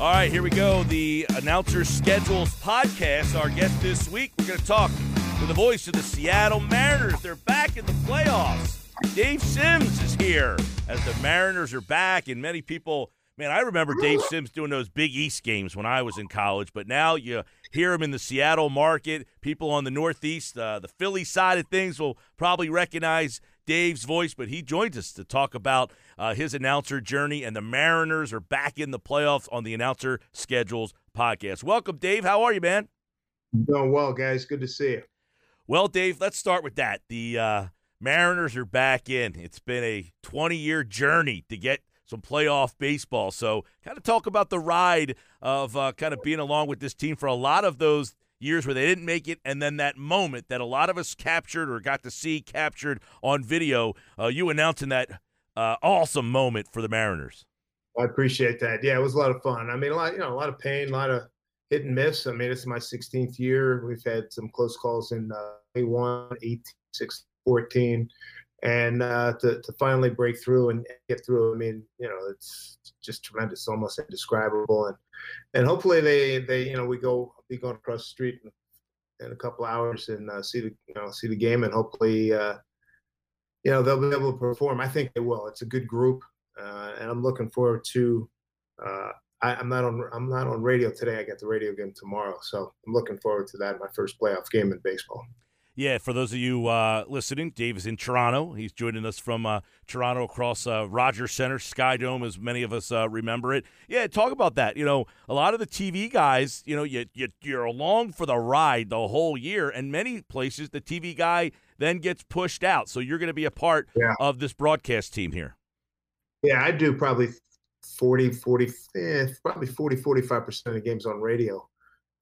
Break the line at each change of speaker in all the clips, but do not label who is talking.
All right, here we go. The Announcer Schedules podcast. Our guest this week, we're going to talk to the voice of the Seattle Mariners. They're back in the playoffs. Dave Sims is here as the Mariners are back, and many people, man, I remember Dave Sims doing those Big East games when I was in college, but now you hear him in the Seattle market. People on the Northeast, uh, the Philly side of things will probably recognize Dave's voice, but he joins us to talk about uh, his announcer journey, and the Mariners are back in the playoffs on the Announcer Schedules podcast. Welcome, Dave. How are you, man?
Doing well, guys. Good to see you.
Well, Dave, let's start with that. The uh, Mariners are back in. It's been a 20 year journey to get some playoff baseball. So, kind of talk about the ride of uh, kind of being along with this team for a lot of those years where they didn't make it, and then that moment that a lot of us captured or got to see captured on video. Uh, you announcing that uh, awesome moment for the Mariners.
I appreciate that. Yeah, it was a lot of fun. I mean, a lot, you know, a lot of pain, a lot of hit and miss. I mean, it's my 16th year. We've had some close calls in uh, 21, 18, 16, 14, and uh, to to finally break through and get through. I mean, you know, it's just tremendous, almost indescribable. And and hopefully they they you know we go be going across the street in, in a couple hours and uh, see the you know see the game and hopefully uh, you know they'll be able to perform. I think they will. It's a good group, uh, and I'm looking forward to. Uh, I, am not on. I'm not on radio today. I got the radio game tomorrow, so I'm looking forward to that. My first playoff game in baseball.
Yeah, for those of you uh, listening, Dave is in Toronto. He's joining us from uh, Toronto across uh, Rogers Center, Sky Dome, as many of us uh, remember it. Yeah, talk about that. You know, a lot of the TV guys, you know, you, you you're along for the ride the whole year, and many places the TV guy then gets pushed out. So you're going to be a part yeah. of this broadcast team here.
Yeah, I do probably 40, 40, eh, probably 40, 45% of the games on radio.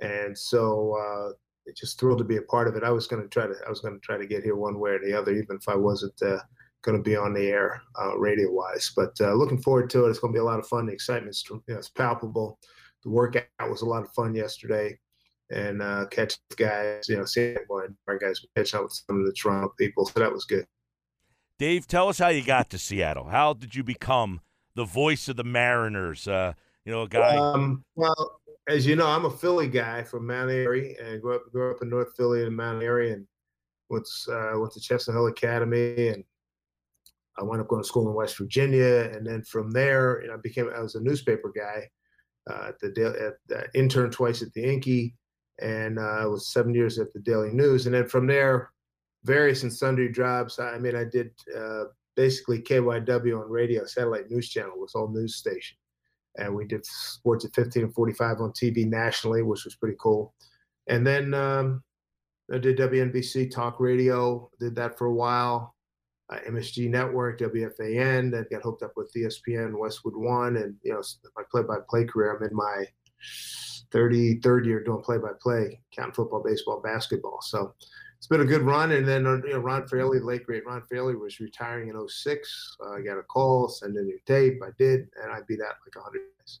And so, uh, just thrilled to be a part of it. I was going to try to I was going to try to get here one way or the other, even if I wasn't uh, going to be on the air uh, radio wise. But uh, looking forward to it. It's going to be a lot of fun. The excitement's you know, it's palpable. The workout was a lot of fun yesterday, and uh, catch guys, you know, seeing our guys catch up with some of the Toronto people, so that was good.
Dave, tell us how you got to Seattle. How did you become the voice of the Mariners? Uh, you know, a guy.
Um, well, as you know, I'm a Philly guy from Mount Airy and grew up grew up in North Philly and Mount Airy and went uh, went to Chestnut Hill Academy and I went up going to school in West Virginia and then from there you know, I became I was a newspaper guy uh, the at the intern twice at the Inky and uh, I was seven years at the Daily News and then from there various and sundry jobs. I mean I did uh, basically KYW on radio satellite news channel was all news station and we did sports at 15 and 45 on TV nationally, which was pretty cool. And then um, I did WNBC talk radio, did that for a while. Uh, MSG Network, WFAN, then got hooked up with ESPN, Westwood One, and you know my play-by-play career. I'm in my 33rd year doing play-by-play, counting football, baseball, basketball. So it's been a good run. And then you know, Ron Fairly, the late great Ron Fairly, was retiring in 06. Uh, I got a call, send in your tape. I did, and I beat that like 100 days.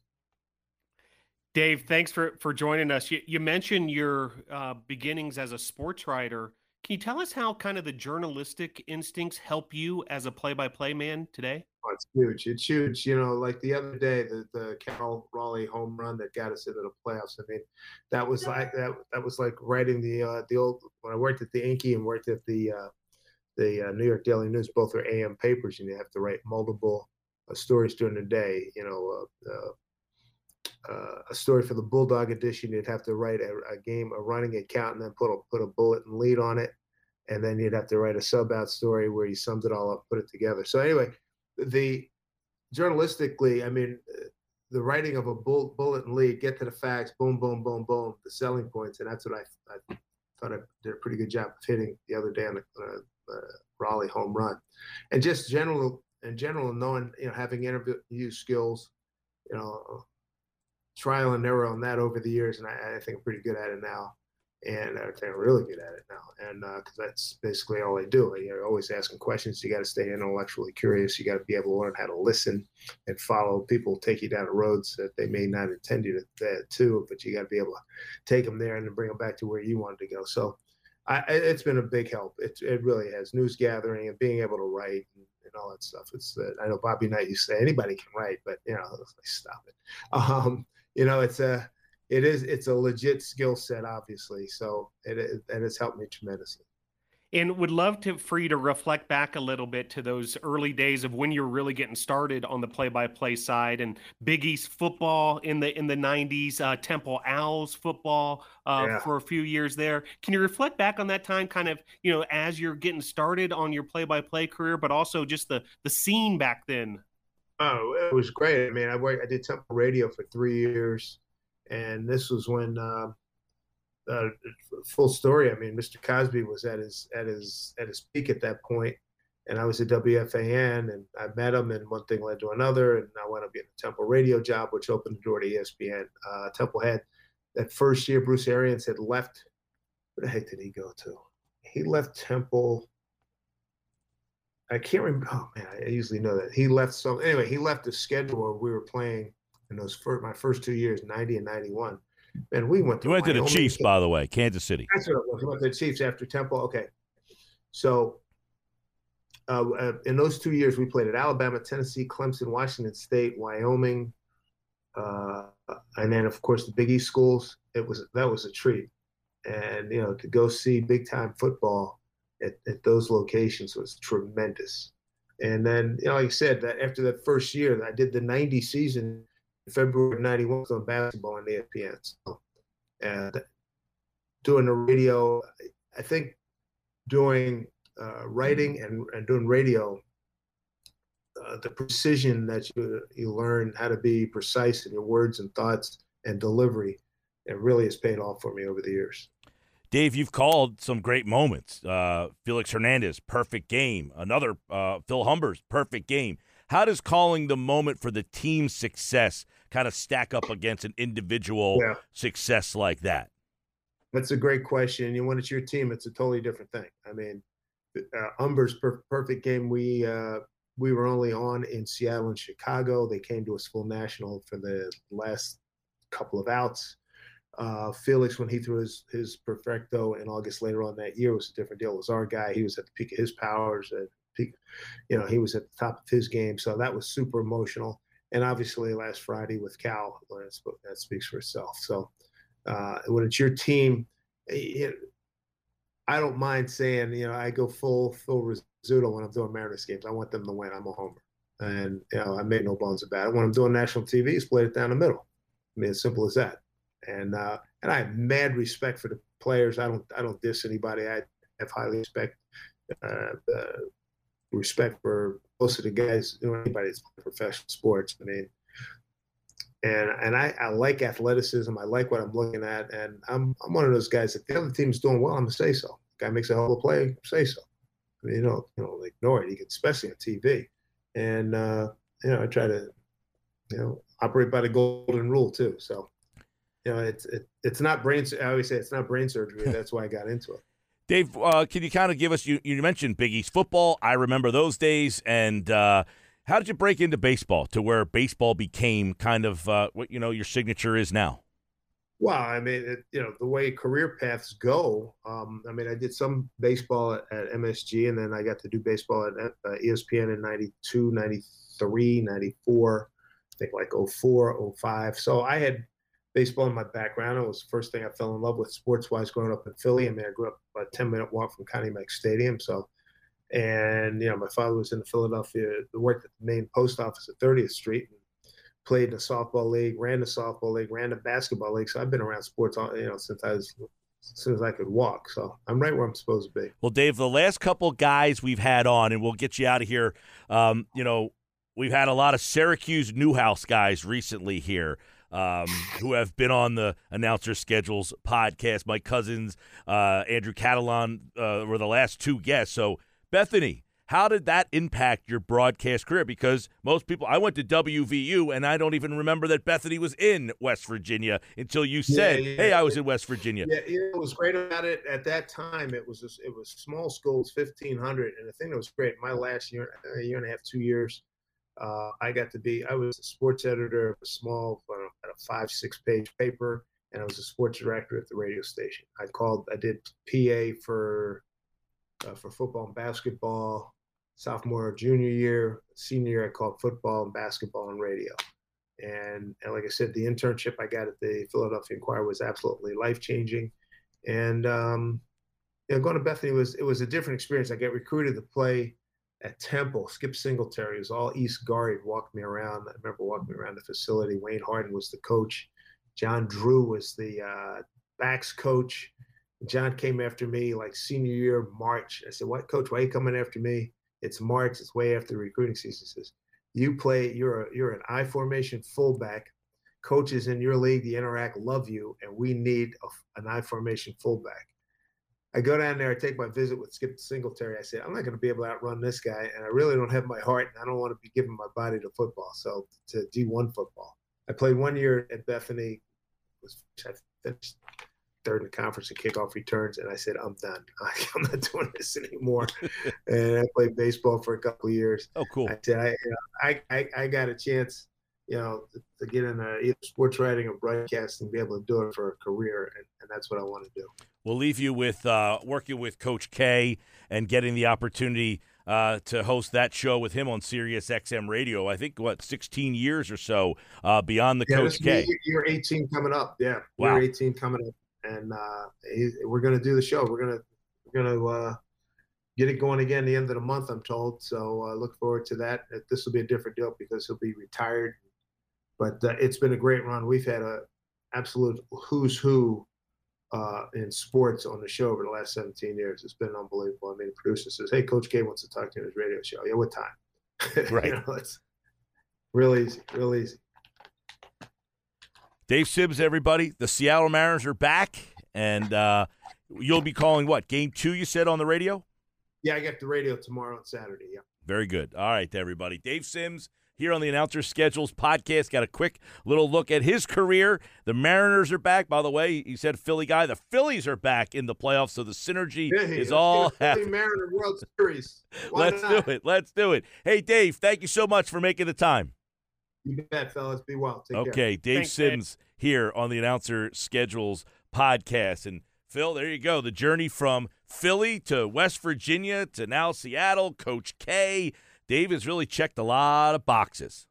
Dave, thanks for for joining us. You, you mentioned your uh, beginnings as a sports writer. Can you tell us how kind of the journalistic instincts help you as a play-by-play man today?
Oh, it's huge. It's huge. You know, like the other day, the the Cal Raleigh home run that got us into the playoffs. I mean, that was like that. That was like writing the uh, the old when I worked at the Inky and worked at the uh, the uh, New York Daily News. Both are AM papers, and you have to write multiple stories during the day. You know, uh, a story for the Bulldog edition, you'd have to write a, a, game, a running account, and then put a put a bullet and lead on it, and then you'd have to write a sub out story where you summed it all up, put it together. So anyway, the journalistically, I mean, the writing of a bull, bullet and lead, get to the facts, boom, boom, boom, boom, the selling points, and that's what I, I thought I did a pretty good job of hitting the other day on the uh, uh, Raleigh home run, and just general in general knowing you know having interview skills, you know, trial and error on that over the years, and I, I think I'm pretty good at it now and I think I'm really good at it now. And because uh, that's basically all I do. You're always asking questions. You got to stay intellectually curious. You got to be able to learn how to listen and follow. People take you down the roads that they may not intend you to, to but you got to be able to take them there and then bring them back to where you wanted to go. So I, it's been a big help. It, it really has. News gathering and being able to write and, and all that stuff. It's uh, I know Bobby Knight used to say anybody can write, but you know, stop it. Um, you know, it's a it is it's a legit skill set, obviously. So it, it and it's helped me tremendously.
And would love to for you to reflect back a little bit to those early days of when you're really getting started on the play-by-play side and Big East football in the in the '90s, uh, Temple Owls football uh, yeah. for a few years there. Can you reflect back on that time, kind of you know, as you're getting started on your play-by-play career, but also just the the scene back then?
Oh, it was great. I mean, I worked, I did Temple Radio for three years and this was when uh, uh, full story. I mean, Mr. Cosby was at his at his at his peak at that point, and I was at WFAN, and I met him, and one thing led to another, and I wound up getting a Temple radio job, which opened the door to ESPN. Uh, Temple had that first year. Bruce Arians had left. Where the heck did he go to? He left Temple. I can't remember. Oh man, I usually know that he left some. Anyway, he left the schedule we were playing in those first, my first two years, 90 and 91. And we went to
You went Wyoming. to the Chiefs, by the way, Kansas City.
That's what it was. We went to the Chiefs after Temple. Okay. So uh, uh, in those two years, we played at Alabama, Tennessee, Clemson, Washington State, Wyoming, uh, and then of course the Big East schools. It was that was a treat, and you know to go see big time football at, at those locations was tremendous. And then, you know, like I said, that after that first year, I did the '90 season February '91 on basketball on ESPN. So, and doing the radio, I think doing uh, writing and, and doing radio, uh, the precision that you you learn how to be precise in your words and thoughts and delivery, it really has paid off for me over the years.
Dave, you've called some great moments. Uh, Felix Hernandez, perfect game. Another uh, Phil Humber's, perfect game. How does calling the moment for the team's success kind of stack up against an individual yeah. success like that?
That's a great question. You when it's your team, it's a totally different thing. I mean, uh, Humber's per- perfect game. We uh, we were only on in Seattle and Chicago. They came to us full national for the last couple of outs. Uh, Felix, when he threw his, his perfecto in August later on that year, was a different deal. It was our guy. He was at the peak of his powers. And peak, you know, he was at the top of his game. So that was super emotional. And obviously, last Friday with Cal, that speaks for itself. So uh, when it's your team, it, I don't mind saying, you know, I go full Phil Rizzuto when I'm doing Mariners games. I want them to win. I'm a homer. And, you know, I made no bones about it. When I'm doing national TV, split it down the middle. I mean, as simple as that. And uh, and I have mad respect for the players. I don't I don't diss anybody. I have highly respect uh, respect for most of the guys, you know, anybody that's professional sports. I mean, and and I, I like athleticism. I like what I'm looking at, and I'm I'm one of those guys. If the other team's doing well, I'm gonna say so. Guy makes a hell of a play, say so. I mean, you know, you know, ignore it. You can, especially on TV, and uh, you know, I try to, you know, operate by the golden rule too. So, you know, it's it, it's not brain. I always say it's not brain surgery. That's why I got into it.
Dave, uh, can you kind of give us? You, you mentioned Big East football. I remember those days. And uh, how did you break into baseball to where baseball became kind of uh, what you know your signature is now?
Well, I mean, it, you know, the way career paths go. Um, I mean, I did some baseball at, at, MSG, and then I got to do baseball at uh, ESPN in 92, 93, 94, I think like 04, 05. So I had baseball in my background. It was the first thing I fell in love with sports wise growing up in Philly. I mean, I grew up a 10 minute walk from Connie Mack Stadium. So, And you know, my father was in the Philadelphia, worked at the main post office at 30th Street, and played in the softball league, ran the softball league, ran the basketball league. So I've been around sports, all, you know, since I was as soon as I could walk. So I'm right where I'm supposed to be.
Well, Dave, the last couple guys we've had on, and we'll get you out of here. Um, you know, we've had a lot of Syracuse Newhouse guys recently here. Um, who have been on the announcer schedules podcast. Mike Couzens, uh, Andrew Catalon uh, were the last two guests. So, Bethany, how did that impact your broadcast career? Because most people, I went to WVU and I don't even remember that Bethany was in West Virginia until you said, yeah, yeah, "Hey, I was in West Virginia."
Yeah, it was great about it at that time. It was just, it was small schools, fifteen hundred, and the thing that was great. My last year, a year and a half, two years, uh, I got to be. I was a sports editor of a small, uh, a five six page paper, and I was a sports director at the radio station. I called. I did PA for uh, for football and basketball sophomore, junior year, senior year, I called football and basketball and radio. And, and like I said, the internship I got at the Philadelphia Inquirer was absolutely life changing. And um, you know, going to Bethany was it was a different experience. I got recruited to play at Temple. Skip Singletary was all East Guard. Walked me around. I remember walking me around the facility. Wayne Hardin was the coach. John Drew was the uh, backs coach. John came after me like senior year March. I said, "What, coach? Why are you coming after me?" It's March. It's way after the recruiting season. Says you play. You're a, you're an I formation fullback. Coaches in your league, the Inter-Ac, love you, and we need a, an I formation fullback. I go down there, I take my visit with Skip Singletary. I said, I'm not going to be able to outrun this guy, and I really don't have my heart, and I don't want to be giving my body to football. So to D1 football, I played one year at Bethany. Was I finished third in the conference in kickoff returns, and I said, "I'm done. I'm not doing this anymore." and I played baseball for a couple of years.
Oh, cool!
I said, I, you know, I, I, I, got a chance, you know, to, get in a, either sports writing or broadcasting, be able to do it for a career, and, and that's what I want to do.
We'll leave you with uh, working with Coach K and getting the opportunity. Uh, to host that show with him on Sirius XM Radio. I think what 16 years or so uh, beyond the
yeah,
Coach K.
Year 18 coming up. Yeah, wow. year 18 coming up and uh, we're going to do the show. We're going to we're going to uh, get it going again the end of the month. I'm told. So uh, look forward to that. This will be a different deal because he'll be retired. But uh, it's been a great run. We've had a absolute who's who uh, in sports on the show over the last 17 years. It's been unbelievable. I mean, the producer says, "Hey, Coach K wants to talk to you on his radio show." Yeah, what time?
Right.
you know, it's real easy, real easy.
Dave Sims, everybody. The Seattle Mariners are back, and uh, you'll be calling what game two? You said on the radio.
Yeah, I got the radio tomorrow on Saturday. Yeah.
Very good. All right, everybody. Dave Sims here on the Announcer Schedules podcast. Got a quick little look at his career. The Mariners are back. By the way, he said Philly guy. The Phillies are back in the playoffs, so the synergy yeah, is all
happening. Mariner World Series.
Why Let's not? do it. Let's do it. Hey, Dave, thank you so much for making the time.
You bet, fellas. Be well. Take
okay,
care.
Dave Thanks, Sims Dave. here on the Announcer Schedules podcast. And Phil, there you go. The journey from Philly to West Virginia to now Seattle, Coach K. Dave has really checked a lot of boxes.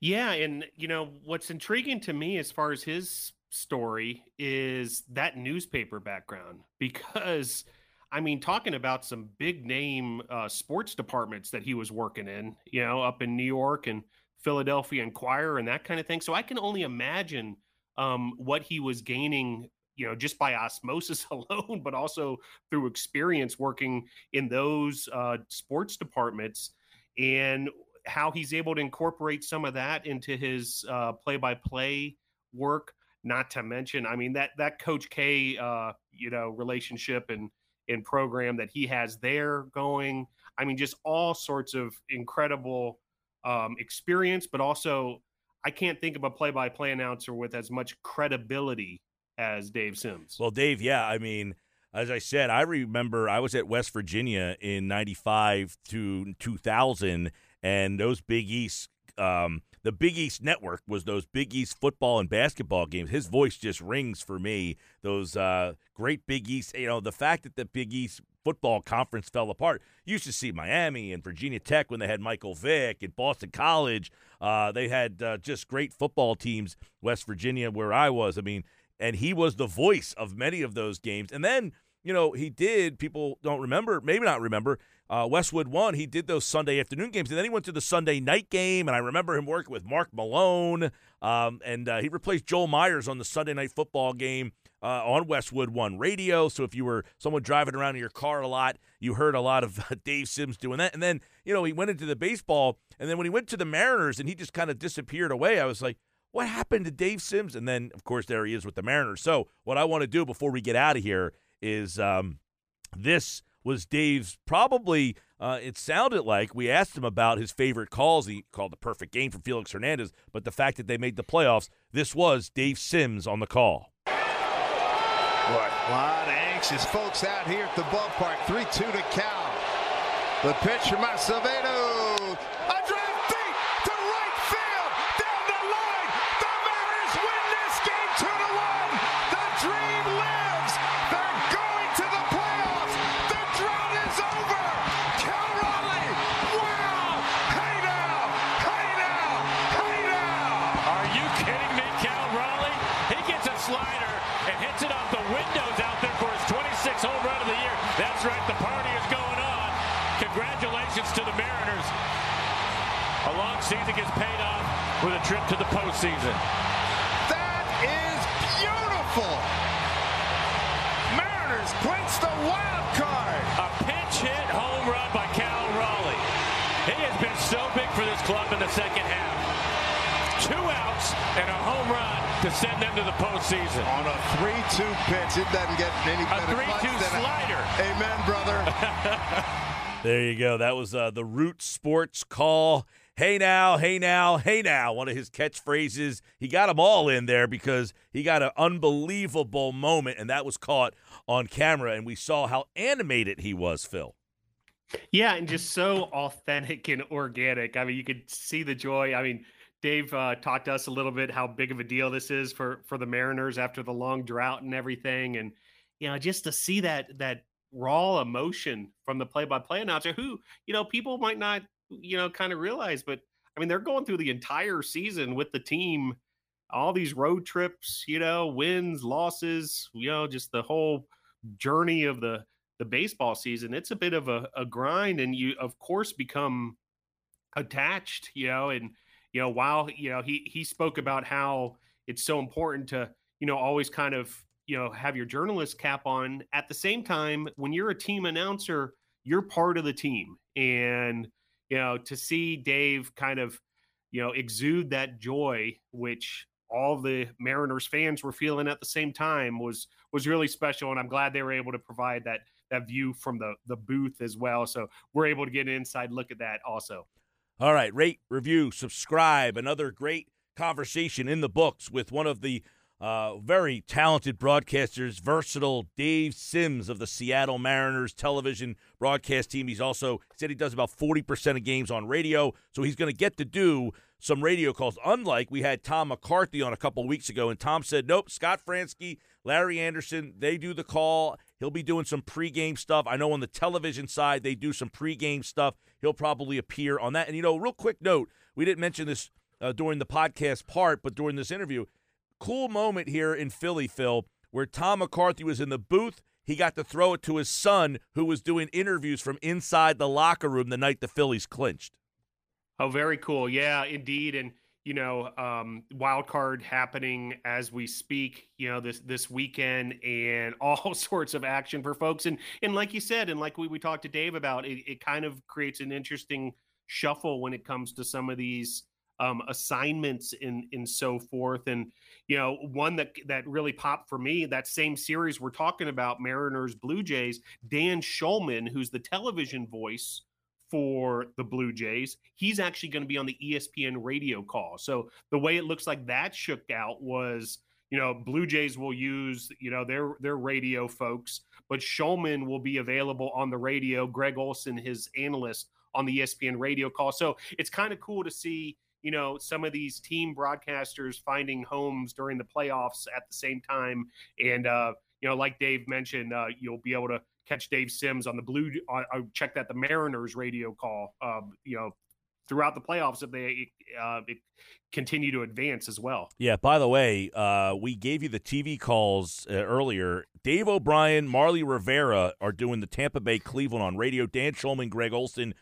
Yeah, and you know what's intriguing to me as far as his story is that newspaper background because I mean talking about some big name uh, sports departments that he was working in, you know, up in New York and Philadelphia Inquirer and that kind of thing. So I can only imagine um, what he was gaining, you know, just by osmosis alone, but also through experience working in those uh, sports departments and how he's able to incorporate some of that into his uh, play-by-play work. Not to mention, I mean that that Coach K, uh, you know, relationship and and program that he has there going. I mean, just all sorts of incredible um, experience, but also I can't think of a play-by-play announcer with as much credibility as Dave Sims.
Well, Dave, yeah, I mean, as I said, I remember I was at West Virginia in '95 to 2000, and those Big East. Um, the Big East Network was those Big East football and basketball games. His voice just rings for me. Those uh, great Big East, you know, the fact that the Big East football conference fell apart. You used to see Miami and Virginia Tech when they had Michael Vick and Boston College. Uh, they had uh, just great football teams. West Virginia, where I was, I mean, and he was the voice of many of those games. And then you know, he did. People don't remember, maybe not remember. Uh, Westwood one. He did those Sunday afternoon games, and then he went to the Sunday night game. And I remember him working with Mark Malone, um, and uh, he replaced Joel Myers on the Sunday night football game uh, on Westwood One radio. So if you were someone driving around in your car a lot, you heard a lot of Dave Sims doing that. And then you know he went into the baseball, and then when he went to the Mariners, and he just kind of disappeared away. I was like, what happened to Dave Sims? And then of course there he is with the Mariners. So what I want to do before we get out of here is um, this was Dave's probably. Uh, it sounded like we asked him about his favorite calls. He called the perfect game for Felix Hernandez, but the fact that they made the playoffs, this was Dave Sims on the call.
Boy, a lot of anxious folks out here at the ballpark. 3 2 to count. The pitch from Acevedo.
Season gets paid off with a trip to the postseason.
That is beautiful. Mariners clinch the wild card.
A pinch hit home run by Cal Raleigh. He has been so big for this club in the second half. Two outs and a home run to send them to the postseason.
On a 3-2 pitch, it doesn't get any better.
A 3-2 slider.
A, amen, brother.
there you go. That was uh, the Root Sports call. Hey now, hey now, hey now, one of his catchphrases. He got them all in there because he got an unbelievable moment, and that was caught on camera, and we saw how animated he was, Phil.
Yeah, and just so authentic and organic. I mean, you could see the joy. I mean, Dave uh, talked to us a little bit how big of a deal this is for for the Mariners after the long drought and everything, and you know, just to see that that raw emotion from the play-by-play announcer, who you know people might not you know, kind of realize. But I mean, they're going through the entire season with the team, all these road trips, you know, wins, losses, you know, just the whole journey of the the baseball season. It's a bit of a, a grind, and you of course become attached, you know, and you know, while you know he he spoke about how it's so important to you know always kind of you know have your journalist cap on at the same time when you're a team announcer you're part of the team and you know, to see Dave kind of, you know, exude that joy, which all the Mariners fans were feeling at the same time was was really special. And I'm glad they were able to provide that that view from the the booth as well. So we're able to get an inside look at that also.
All right, rate, review, subscribe. Another great conversation in the books with one of the uh, very talented broadcasters, versatile Dave Sims of the Seattle Mariners television broadcast team. He's also said he does about 40% of games on radio, so he's going to get to do some radio calls. Unlike we had Tom McCarthy on a couple weeks ago, and Tom said, nope, Scott Franzke, Larry Andersen, they do the call. He'll be doing some pregame stuff. I know on the television side, they do some pregame stuff. He'll probably appear on that. And, you know, real quick note, we didn't mention this uh, during the podcast part, but during this interview, cool moment here in Philly, Phil, where Tom McCarthy was in the booth. He got to throw it to his son, who was doing interviews from inside the locker room the night the Phillies clinched.
Oh, very cool. Yeah, indeed. And you know, um, wild card happening as we speak. You know, this this weekend and all sorts of action for folks. And and like you said, and like we we talked to Dave about, it, it kind of creates an interesting shuffle when it comes to some of these um, assignments and and so forth. And you know, one that that really popped for me that same series we're talking about, Mariners Blue Jays. Dan Shulman, who's the television voice for the Blue Jays, he's actually going to be on the ESPN radio call. So the way it looks like that shook out was you know blue jays will use you know their their radio folks but shulman will be available on the radio greg Olson, his analyst on the espn radio call so it's kind of cool to see you know some of these team broadcasters finding homes during the playoffs at the same time and uh you know like dave mentioned uh you'll be able to catch dave sims on the blue uh, uh check that the mariners radio call um you know throughout the playoffs if they uh, continue to advance as well.
Yeah. By the way, uh, we gave you the TV calls uh, earlier. Dave O'Brien, Marly Rivera are doing the Tampa Bay Cleveland on radio. Dan Shulman, Greg Olsen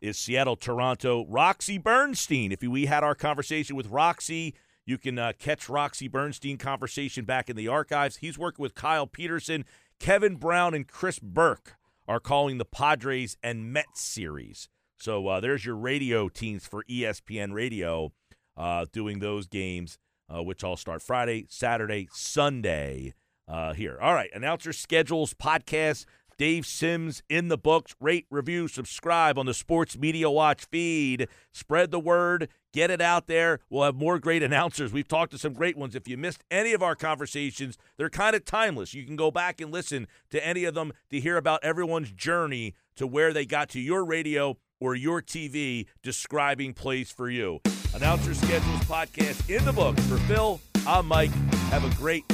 is Seattle Toronto. Roxy Bernstein. If we had our conversation with Roxy, you can uh, catch Roxy Bernstein conversation back in the archives. He's working with Kyle Peterson, Kevin Brown, and Chris Burke are calling the Padres and Mets series. So uh, there's your radio teams for ESPN Radio uh, doing those games, uh, which all start Friday, Saturday, Sunday uh, here. All right, announcer schedules, podcast. Dave Sims in the books. Rate, review, subscribe on the Sports Media Watch feed. Spread the word. Get it out there. We'll have more great announcers. We've talked to some great ones. If you missed any of our conversations, they're kind of timeless. You can go back and listen to any of them to hear about everyone's journey to where they got to your radio or your TV describing plays for you. Announcer Schedules podcast in the books. For Phil, I'm Mike. Have a great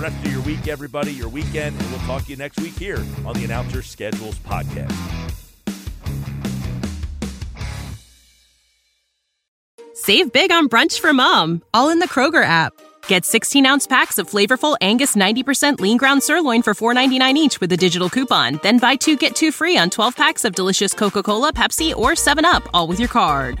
rest of your week, everybody, your weekend, and we'll talk to you next week here on the Announcer Schedules podcast.
Save big on brunch for mom, all in the Kroger app. Get 16 ounce packs of flavorful Angus 90% lean ground sirloin for $4.99 each with a digital coupon. Then buy two get two free on 12 packs of delicious Coca Cola, Pepsi, or 7UP, all with your card.